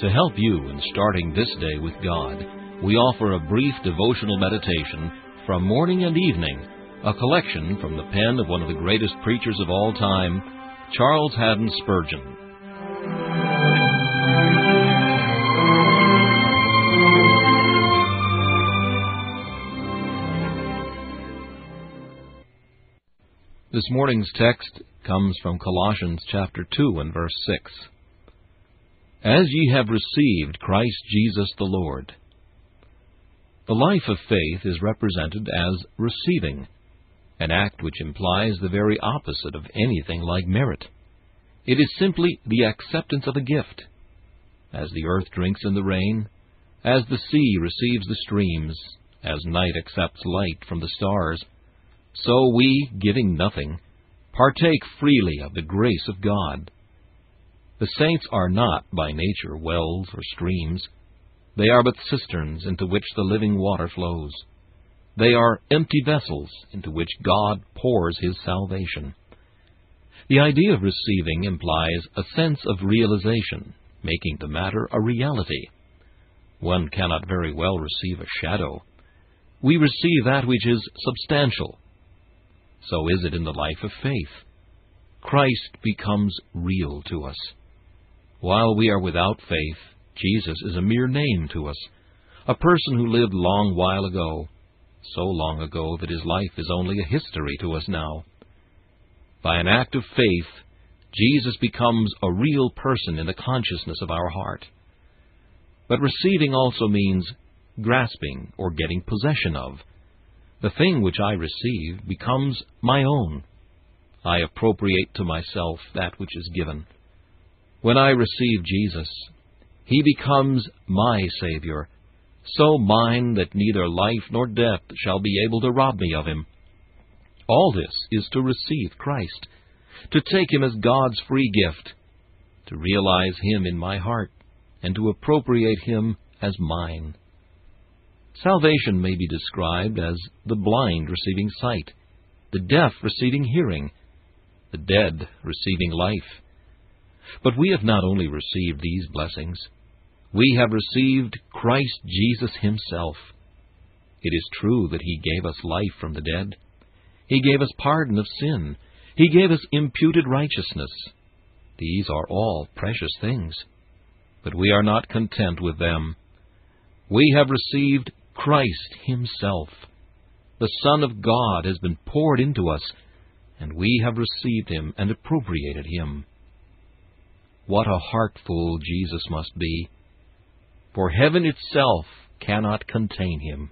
To help you in starting this day with God, we offer a brief devotional meditation from morning and evening, a collection from the pen of one of the greatest preachers of all time, Charles Haddon Spurgeon. This morning's text comes from Colossians chapter 2 and verse 6. As ye have received Christ Jesus the Lord. The life of faith is represented as receiving, an act which implies the very opposite of anything like merit. It is simply the acceptance of a gift. As the earth drinks in the rain, as the sea receives the streams, as night accepts light from the stars, so we, giving nothing, partake freely of the grace of God. The saints are not, by nature, wells or streams. They are but cisterns into which the living water flows. They are empty vessels into which God pours His salvation. The idea of receiving implies a sense of realization, making the matter a reality. One cannot very well receive a shadow. We receive that which is substantial. So is it in the life of faith. Christ becomes real to us. While we are without faith, Jesus is a mere name to us, a person who lived long while ago, so long ago that his life is only a history to us now. By an act of faith, Jesus becomes a real person in the consciousness of our heart. But receiving also means grasping or getting possession of. The thing which I receive becomes my own. I appropriate to myself that which is given. When I receive Jesus, he becomes my Savior, so mine that neither life nor death shall be able to rob me of him. All this is to receive Christ, to take him as God's free gift, to realize him in my heart, and to appropriate him as mine. Salvation may be described as the blind receiving sight, the deaf receiving hearing, the dead receiving life but we have not only received these blessings, we have received Christ Jesus Himself. It is true that He gave us life from the dead. He gave us pardon of sin. He gave us imputed righteousness. These are all precious things. But we are not content with them. We have received Christ Himself. The Son of God has been poured into us, and we have received Him and appropriated Him. What a heartful Jesus must be! For heaven itself cannot contain him.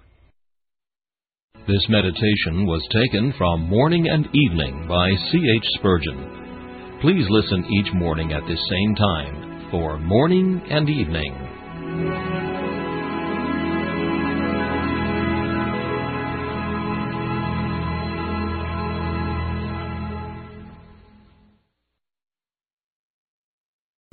This meditation was taken from Morning and Evening by C. H. Spurgeon. Please listen each morning at this same time for Morning and Evening.